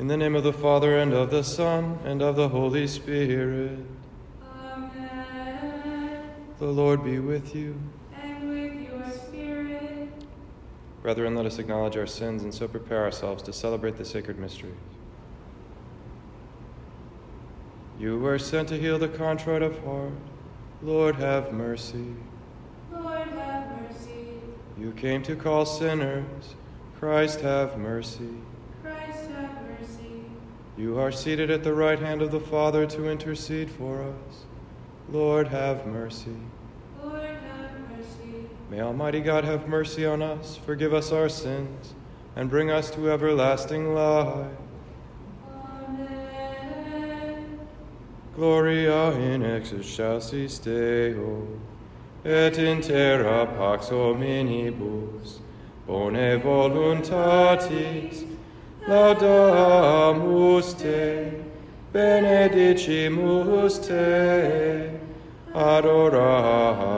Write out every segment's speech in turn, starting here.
In the name of the Father, and of the Son, and of the Holy Spirit. Amen. The Lord be with you. And with your spirit. Brethren, let us acknowledge our sins and so prepare ourselves to celebrate the sacred mysteries. You were sent to heal the contrite of heart. Lord, have mercy. Lord, have mercy. You came to call sinners. Christ, have mercy. Christ, have mercy. You are seated at the right hand of the Father to intercede for us. Lord, have mercy. Lord, have mercy. May Almighty God have mercy on us, forgive us our sins, and bring us to everlasting life. Amen. Gloria in excelsis Deo, et in terra pax hominibus, bone voluntatis, laudamus te, benedicimus te, adoramus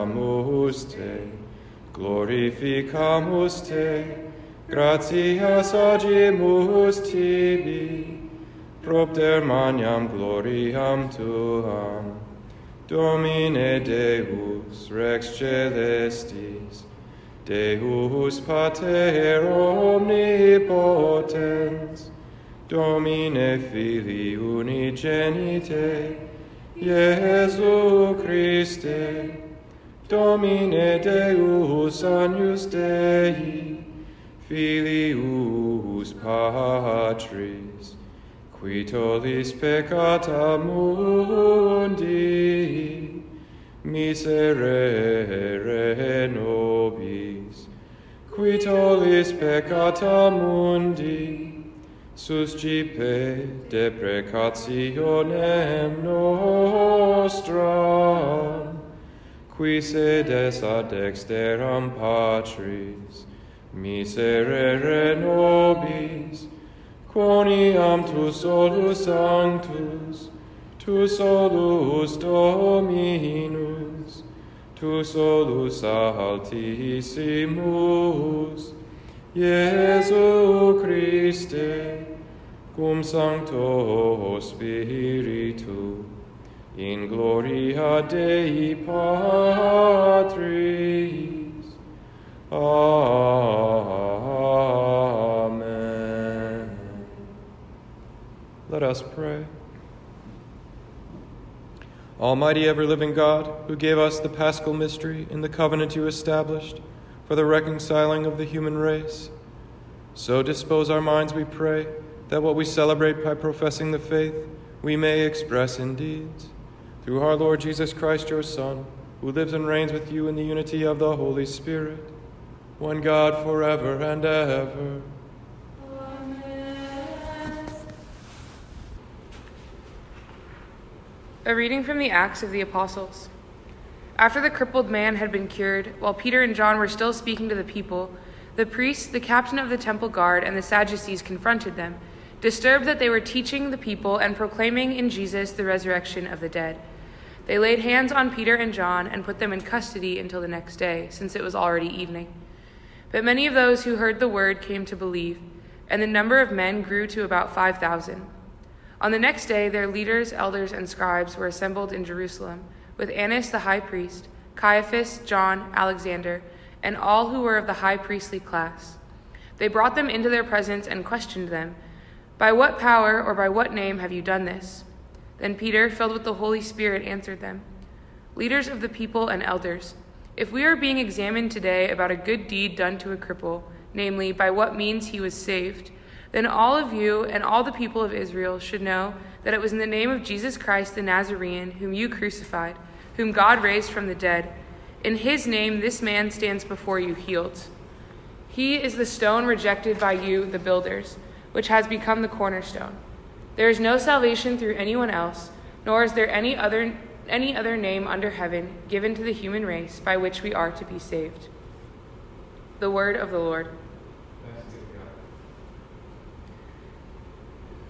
te, glorificamus te, gratias agimus tibi, propter magnam gloriam tuam, Domine Deus Rex celestis, Deus Pater Omnipotens, Domine Filii Unigenite, Iesu Christe, Domine Deus Agnus Dei, Filius Patris, qui tollis peccata mundi, miserere nobis, qui tollis peccata mundi, suscipe deprecationem nostram, qui sedes ad dexteram Patris, miserere nobis, quoniam tu solus sanctus, tu solus dominus, tu solus altissimus, Iesu Christe, cum sancto Spiritu, in gloria Dei Patris. Amen. Let us pray. Almighty ever living God, who gave us the paschal mystery in the covenant you established for the reconciling of the human race, so dispose our minds, we pray, that what we celebrate by professing the faith we may express in deeds. Through our Lord Jesus Christ, your Son, who lives and reigns with you in the unity of the Holy Spirit, one God forever and ever. A reading from the Acts of the Apostles. After the crippled man had been cured, while Peter and John were still speaking to the people, the priests, the captain of the temple guard, and the Sadducees confronted them, disturbed that they were teaching the people and proclaiming in Jesus the resurrection of the dead. They laid hands on Peter and John and put them in custody until the next day, since it was already evening. But many of those who heard the word came to believe, and the number of men grew to about 5,000. On the next day, their leaders, elders, and scribes were assembled in Jerusalem, with Annas the high priest, Caiaphas, John, Alexander, and all who were of the high priestly class. They brought them into their presence and questioned them, By what power or by what name have you done this? Then Peter, filled with the Holy Spirit, answered them, Leaders of the people and elders, if we are being examined today about a good deed done to a cripple, namely, by what means he was saved, then all of you and all the people of Israel should know that it was in the name of Jesus Christ the Nazarene, whom you crucified, whom God raised from the dead. In his name, this man stands before you healed. He is the stone rejected by you, the builders, which has become the cornerstone. There is no salvation through anyone else, nor is there any other, any other name under heaven given to the human race by which we are to be saved. The word of the Lord.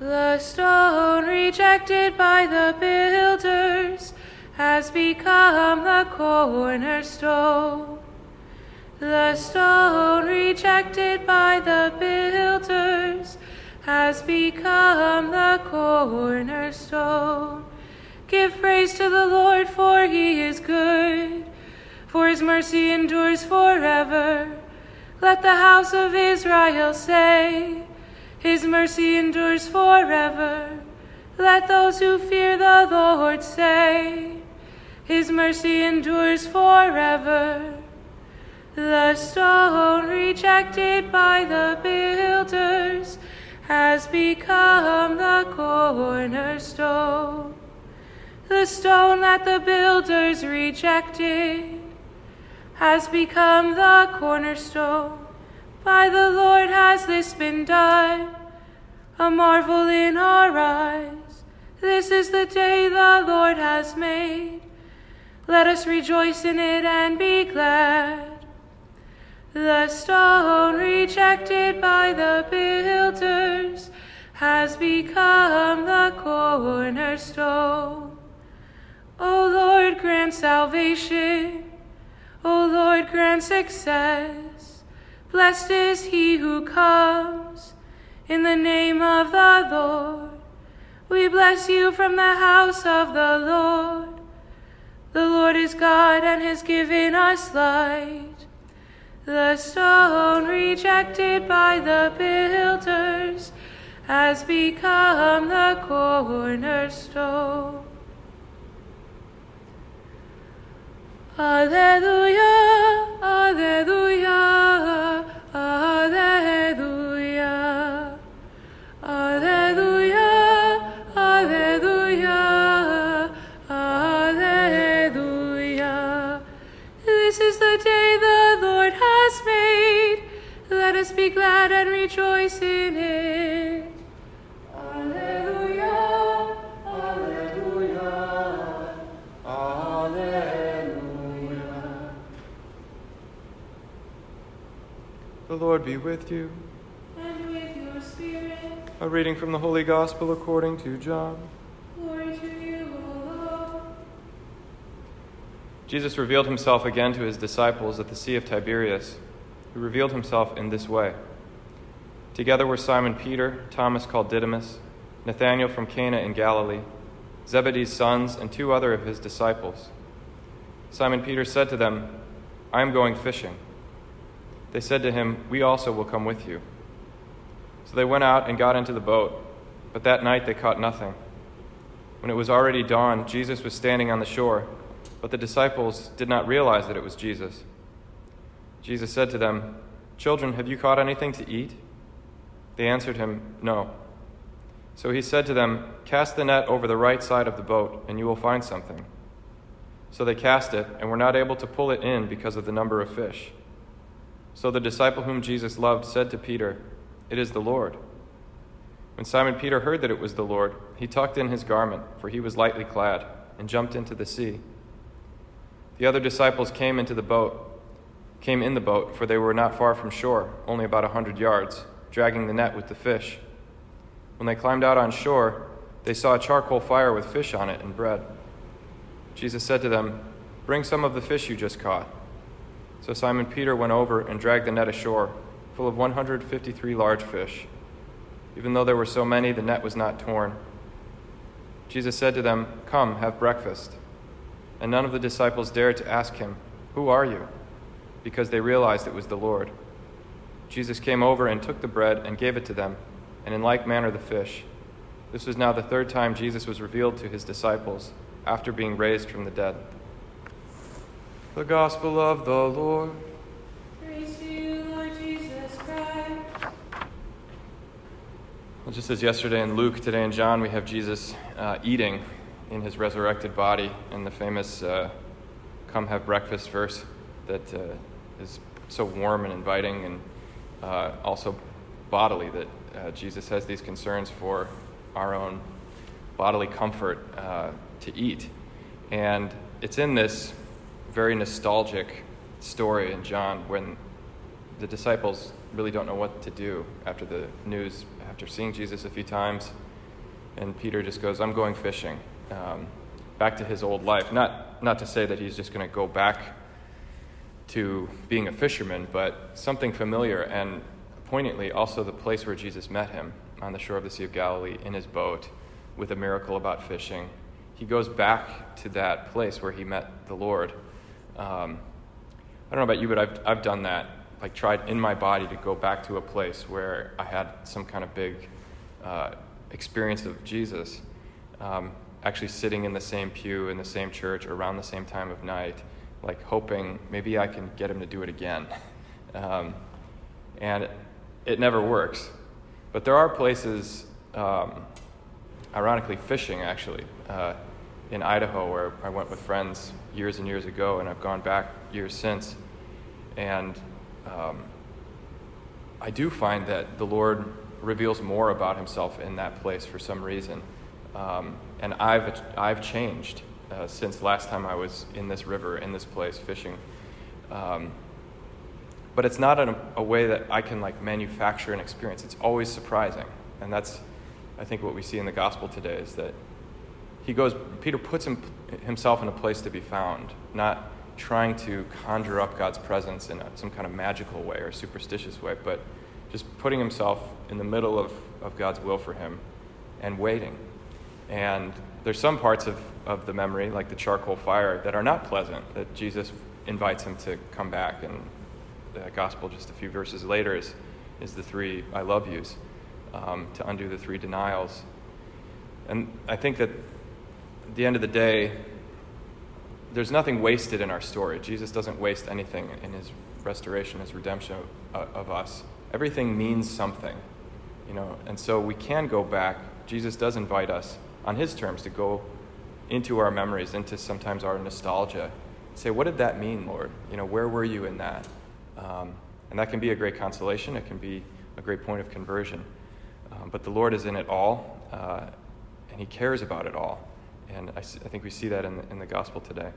The stone rejected by the builders has become the cornerstone. The stone rejected by the builders has become the cornerstone. Give praise to the Lord, for he is good, for his mercy endures forever. Let the house of Israel say, His mercy endures forever. Let those who fear the Lord say, His mercy endures forever. The stone rejected by the builders has become the cornerstone. The stone that the builders rejected has become the cornerstone. By the Lord has this been done, a marvel in our eyes. This is the day the Lord has made. Let us rejoice in it and be glad. The stone rejected by the builders has become the cornerstone. O Lord, grant salvation. O Lord, grant success. Blessed is he who comes in the name of the Lord. We bless you from the house of the Lord. The Lord is God and has given us light. The stone rejected by the builders has become the cornerstone. Alleluia, Alleluia, Alleluia, Alleluia, Alleluia, Alleluia. This is the day the Lord has made. Let us be glad and rejoice in it. The Lord be with you. And with your spirit, A reading from the Holy Gospel according to John. glory to you, O Lord. Jesus revealed himself again to his disciples at the Sea of Tiberias, who revealed himself in this way. Together were Simon Peter, Thomas called Didymus, Nathanael from Cana in Galilee, Zebedee's sons, and two other of his disciples. Simon Peter said to them, I am going fishing. They said to him, We also will come with you. So they went out and got into the boat, but that night they caught nothing. When it was already dawn, Jesus was standing on the shore, but the disciples did not realize that it was Jesus. Jesus said to them, Children, have you caught anything to eat? They answered him, No. So he said to them, Cast the net over the right side of the boat, and you will find something. So they cast it, and were not able to pull it in because of the number of fish. So the disciple whom Jesus loved said to Peter, It is the Lord. When Simon Peter heard that it was the Lord, he tucked in his garment, for he was lightly clad, and jumped into the sea. The other disciples came into the boat, came in the boat, for they were not far from shore, only about a hundred yards, dragging the net with the fish. When they climbed out on shore, they saw a charcoal fire with fish on it and bread. Jesus said to them, Bring some of the fish you just caught. So Simon Peter went over and dragged the net ashore, full of 153 large fish. Even though there were so many, the net was not torn. Jesus said to them, Come, have breakfast. And none of the disciples dared to ask him, Who are you? because they realized it was the Lord. Jesus came over and took the bread and gave it to them, and in like manner the fish. This was now the third time Jesus was revealed to his disciples after being raised from the dead. The Gospel of the Lord. Praise to you, Lord Jesus Christ. Well, just as yesterday in Luke, today in John, we have Jesus uh, eating in his resurrected body in the famous uh, Come Have Breakfast verse that uh, is so warm and inviting and uh, also bodily, that uh, Jesus has these concerns for our own bodily comfort uh, to eat. And it's in this very nostalgic story in John when the disciples really don't know what to do after the news, after seeing Jesus a few times. And Peter just goes, I'm going fishing. Um, back to his old life. Not, not to say that he's just going to go back to being a fisherman, but something familiar and poignantly also the place where Jesus met him. on the shore of the Sea of Galilee in his boat with a miracle about fishing. He goes back to that place where he met the Lord. Um, I don't know about you, but I've, I've done that. Like, tried in my body to go back to a place where I had some kind of big uh, experience of Jesus. Um, actually, sitting in the same pew in the same church around the same time of night, like hoping maybe I can get him to do it again. Um, and it never works. But there are places, um, ironically, fishing actually, uh, in Idaho where I went with friends years and years ago, and I've gone back years since. And um, I do find that the Lord reveals more about himself in that place for some reason. Um, and I've, I've changed uh, since last time I was in this river, in this place, fishing. Um, but it's not a, a, way that I can like manufacture an experience. It's always surprising. And that's, I think, what we see in the gospel today is that he goes, Peter puts him, himself in a place to be found, not trying to conjure up God's presence in some kind of magical way or superstitious way, but just putting himself in the middle of, of God's will for him and waiting. And there's some parts of, of the memory, like the charcoal fire, that are not pleasant, that Jesus invites him to come back. And the gospel, just a few verses later, is, is the three I love yous um, to undo the three denials. And I think that at the end of the day, there's nothing wasted in our story. Jesus doesn't waste anything in his restoration, his redemption of, of us. Everything means something, you know, and so we can go back. Jesus does invite us on his terms to go into our memories, into sometimes our nostalgia. Say, what did that mean, Lord? You know, where were you in that? Um, and that can be a great consolation. It can be a great point of conversion. Um, but the Lord is in it all, uh, and He cares about it all. And I, I think we see that in the, in the gospel today.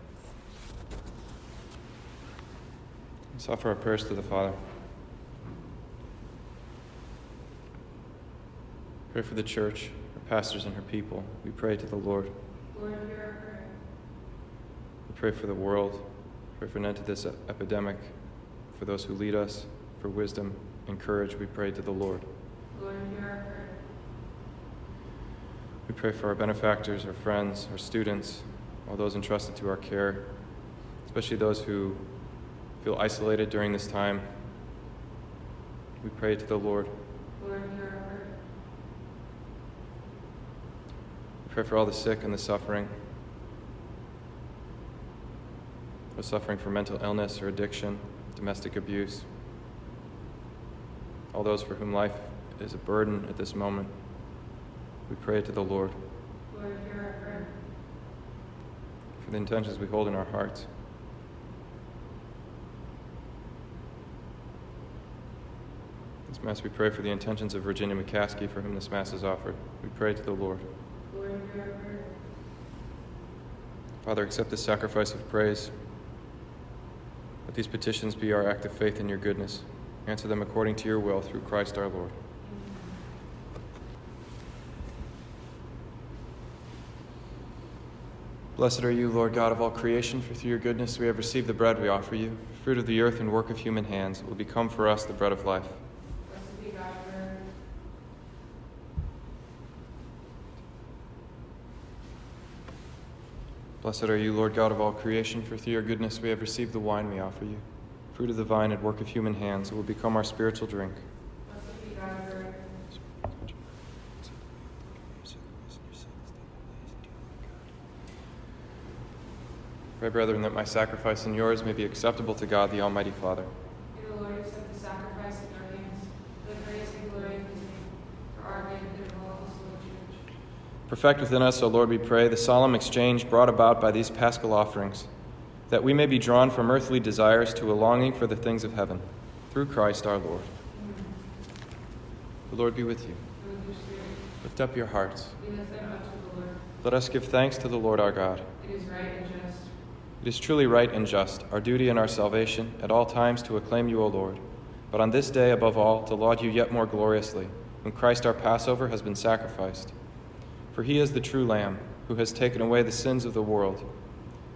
Let's offer our prayers to the Father. Pray for the church, her pastors, and her people. We pray to the Lord. Lord, hear our prayer. We pray for the world. Pray for an end to this epidemic. For those who lead us, for wisdom and courage, we pray to the Lord. Lord, hear our prayer. We pray for our benefactors, our friends, our students, all those entrusted to our care, especially those who feel isolated during this time. We pray to the Lord. Lord, hear our prayer. We pray for all the sick and the suffering, those suffering from mental illness or addiction, domestic abuse, all those for whom life is a burden at this moment. We pray to the Lord Lord, hear our prayer. for the intentions we hold in our hearts. This Mass, we pray for the intentions of Virginia McCaskey, for whom this Mass is offered. We pray to the Lord. Lord, hear our prayer. Father, accept this sacrifice of praise. Let these petitions be our act of faith in your goodness. Answer them according to your will through Christ our Lord. Blessed are you, Lord God of all creation, for through your goodness we have received the bread we offer you, fruit of the earth and work of human hands. It will become for us the bread of life. Blessed be God forever. Blessed are you, Lord God of all creation, for through your goodness we have received the wine we offer you, fruit of the vine and work of human hands. It will become our spiritual drink. Blessed be God forever. Pray, brethren, that my sacrifice and yours may be acceptable to God, the Almighty Father. May the Lord accept the sacrifice in our hands for the praise and glory of his name, for our good and of all his church. Perfect within us, O Lord, we pray, the solemn exchange brought about by these paschal offerings, that we may be drawn from earthly desires to a longing for the things of heaven, through Christ our Lord. The Lord be with you. With Lift up your hearts. we lift them up to the Lord. Let us give thanks to the Lord our God. It is right and just. It is truly right and just, our duty and our salvation, at all times to acclaim you, O Lord, but on this day, above all, to laud you yet more gloriously, when Christ our Passover has been sacrificed. For he is the true Lamb, who has taken away the sins of the world.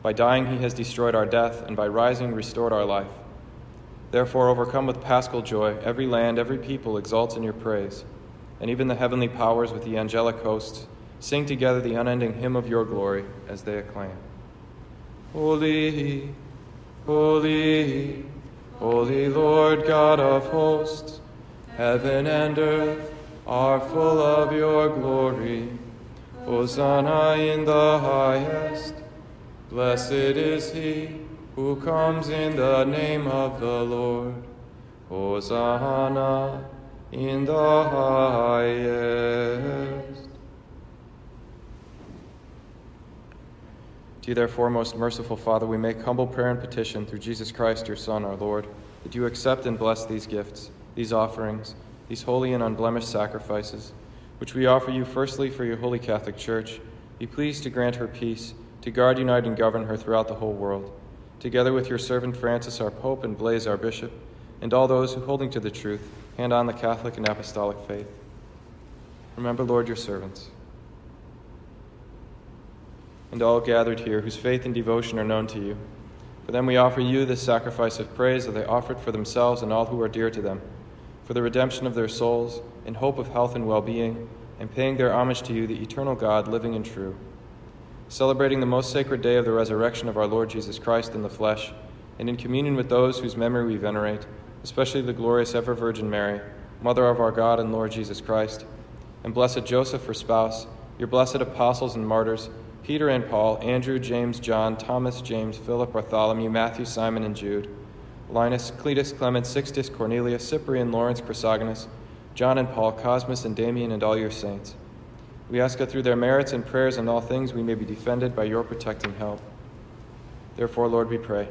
By dying, he has destroyed our death, and by rising, restored our life. Therefore, overcome with paschal joy, every land, every people exalts in your praise. and even the heavenly powers with the angelic hosts sing together the unending hymn of your glory as they acclaim. Holy, holy, holy Lord God of hosts, heaven and earth are full of your glory. Hosanna in the highest. Blessed is he who comes in the name of the Lord. Hosanna in the highest. To you, therefore, most merciful Father, we make humble prayer and petition through Jesus Christ, your Son, our Lord, that you accept and bless these gifts, these offerings, these holy and unblemished sacrifices, which we offer you firstly for your holy Catholic Church. Be pleased to grant her peace, to guard, unite, and govern her throughout the whole world, together with your servant Francis, our Pope, and Blase, our Bishop, and all those who, holding to the truth, hand on the Catholic and Apostolic faith. Remember, Lord, your servants, and all gathered here whose faith and devotion are known to you. For them we offer you this sacrifice of praise that they offered for themselves and all who are dear to them, for the redemption of their souls, in hope of health and well being, and paying their homage to you, the eternal God, living and true. Celebrating the most sacred day of the resurrection of our Lord Jesus Christ in the flesh, and in communion with those whose memory we venerate, especially the glorious ever Virgin Mary, Mother of our God and Lord Jesus Christ, and blessed Joseph, her spouse, your blessed apostles and martyrs, Peter and Paul, Andrew, James, John, Thomas, James, Philip, Bartholomew, Matthew, Simon, and Jude, Linus, Cletus, Clement, Sixtus, Cornelius, Cyprian, Lawrence, Chrysogonus, John and Paul, Cosmas and Damian, and all your saints. We ask that through their merits and prayers and all things we may be defended by your protecting help. Therefore, Lord, we pray,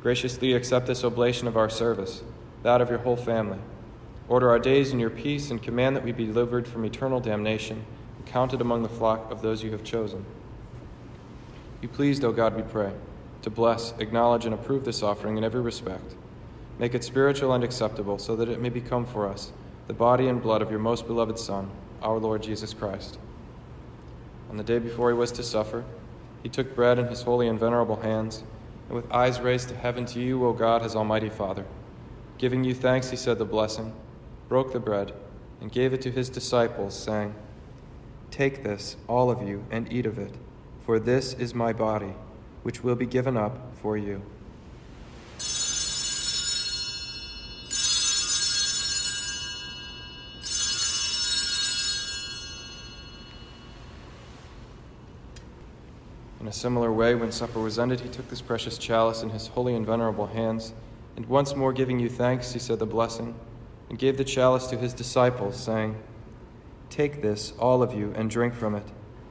graciously accept this oblation of our service, that of your whole family. Order our days in your peace and command that we be delivered from eternal damnation and counted among the flock of those you have chosen. Be pleased, O God, we pray, to bless, acknowledge, and approve this offering in every respect. Make it spiritual and acceptable, so that it may become for us the body and blood of your most beloved Son, our Lord Jesus Christ. On the day before he was to suffer, he took bread in his holy and venerable hands, and with eyes raised to heaven to you, O God, his Almighty Father, giving you thanks, he said the blessing, broke the bread, and gave it to his disciples, saying, Take this, all of you, and eat of it, for this is my body, which will be given up for you. In a similar way, when supper was ended, he took this precious chalice in his holy and venerable hands, and once more giving you thanks, he said the blessing, and gave the chalice to his disciples, saying, Take this, all of you, and drink from it,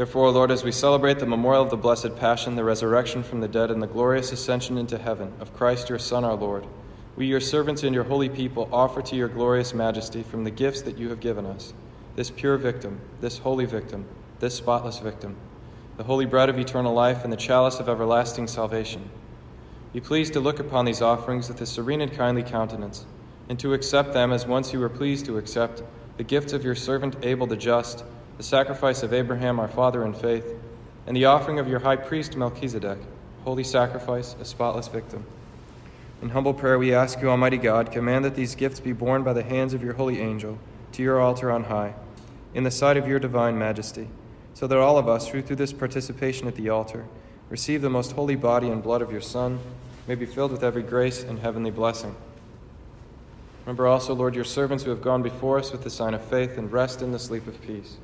Therefore, Lord, as we celebrate the memorial of the Blessed Passion, the resurrection from the dead, and the glorious ascension into heaven of Christ your Son, our Lord, we, your servants and your holy people, offer to your glorious majesty from the gifts that you have given us this pure victim, this holy victim, this spotless victim, the holy bread of eternal life, and the chalice of everlasting salvation. Be pleased to look upon these offerings with a serene and kindly countenance, and to accept them as once you were pleased to accept the gifts of your servant Abel the just, the sacrifice of Abraham our father in faith, and the offering of your high priest Melchizedek, holy sacrifice, a spotless victim. In humble prayer, we ask you, Almighty God, command that these gifts be borne by the hands of your holy angel to your altar on high, in the sight of your divine majesty, so that all of us, who through this participation at the altar receive the most holy body and blood of your Son, may be filled with every grace and heavenly blessing. Remember also, Lord, your servants who have gone before us with the sign of faith and rest in the sleep of peace.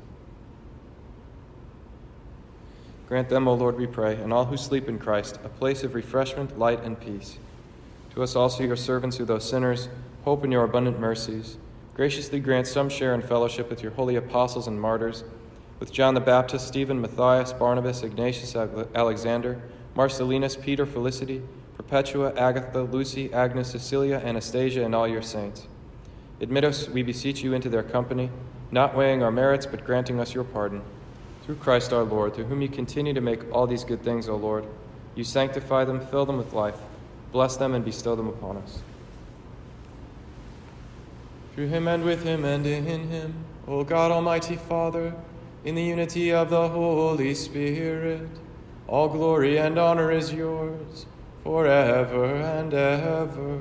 Grant them, O Lord, we pray, and all who sleep in Christ, a place of refreshment, light, and peace. To us also, your servants, who, though sinners, hope in your abundant mercies, graciously grant some share in fellowship with your holy apostles and martyrs, with John the Baptist, Stephen, Matthias, Barnabas, Ignatius, Alexander, Marcellinus, Peter, Felicity, Perpetua, Agatha, Lucy, Agnes, Cecilia, Anastasia, and all your saints. Admit us, we beseech you, into their company, not weighing our merits, but granting us your pardon. Through Christ our Lord, through whom you continue to make all these good things, O Lord, you sanctify them, fill them with life, bless them, and bestow them upon us. Through him and with him and in him, O God Almighty Father, in the unity of the Holy Spirit, all glory and honor is yours forever and ever.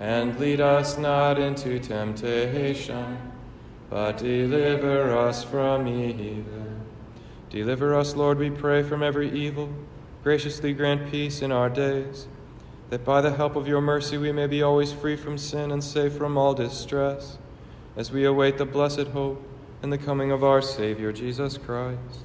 And lead us not into temptation, but deliver us from evil. Deliver us, Lord, we pray, from every evil. Graciously grant peace in our days, that by the help of your mercy we may be always free from sin and safe from all distress, as we await the blessed hope and the coming of our Savior, Jesus Christ.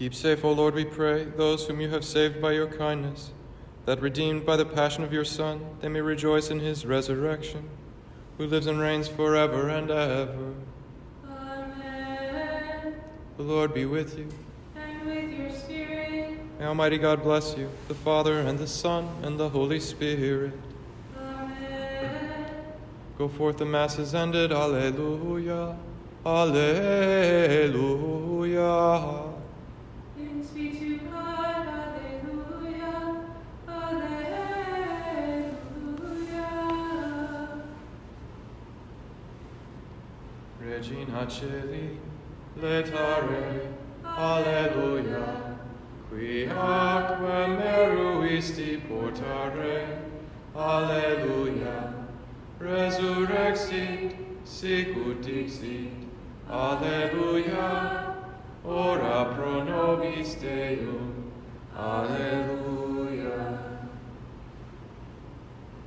Keep safe, O Lord, we pray, those whom you have saved by your kindness, that redeemed by the passion of your Son, they may rejoice in his resurrection, who lives and reigns forever and ever. Amen. The Lord be with you. And with your spirit. May Almighty God bless you, the Father, and the Son, and the Holy Spirit. Amen. Go forth, the Mass is ended. Alleluia. Alleluia. Regina Caeli, letare, Alleluia. Qui aquam meruisti portare, Alleluia. Resurrexit, sicut dixit, Alleluia. Ora pro nobis Deum.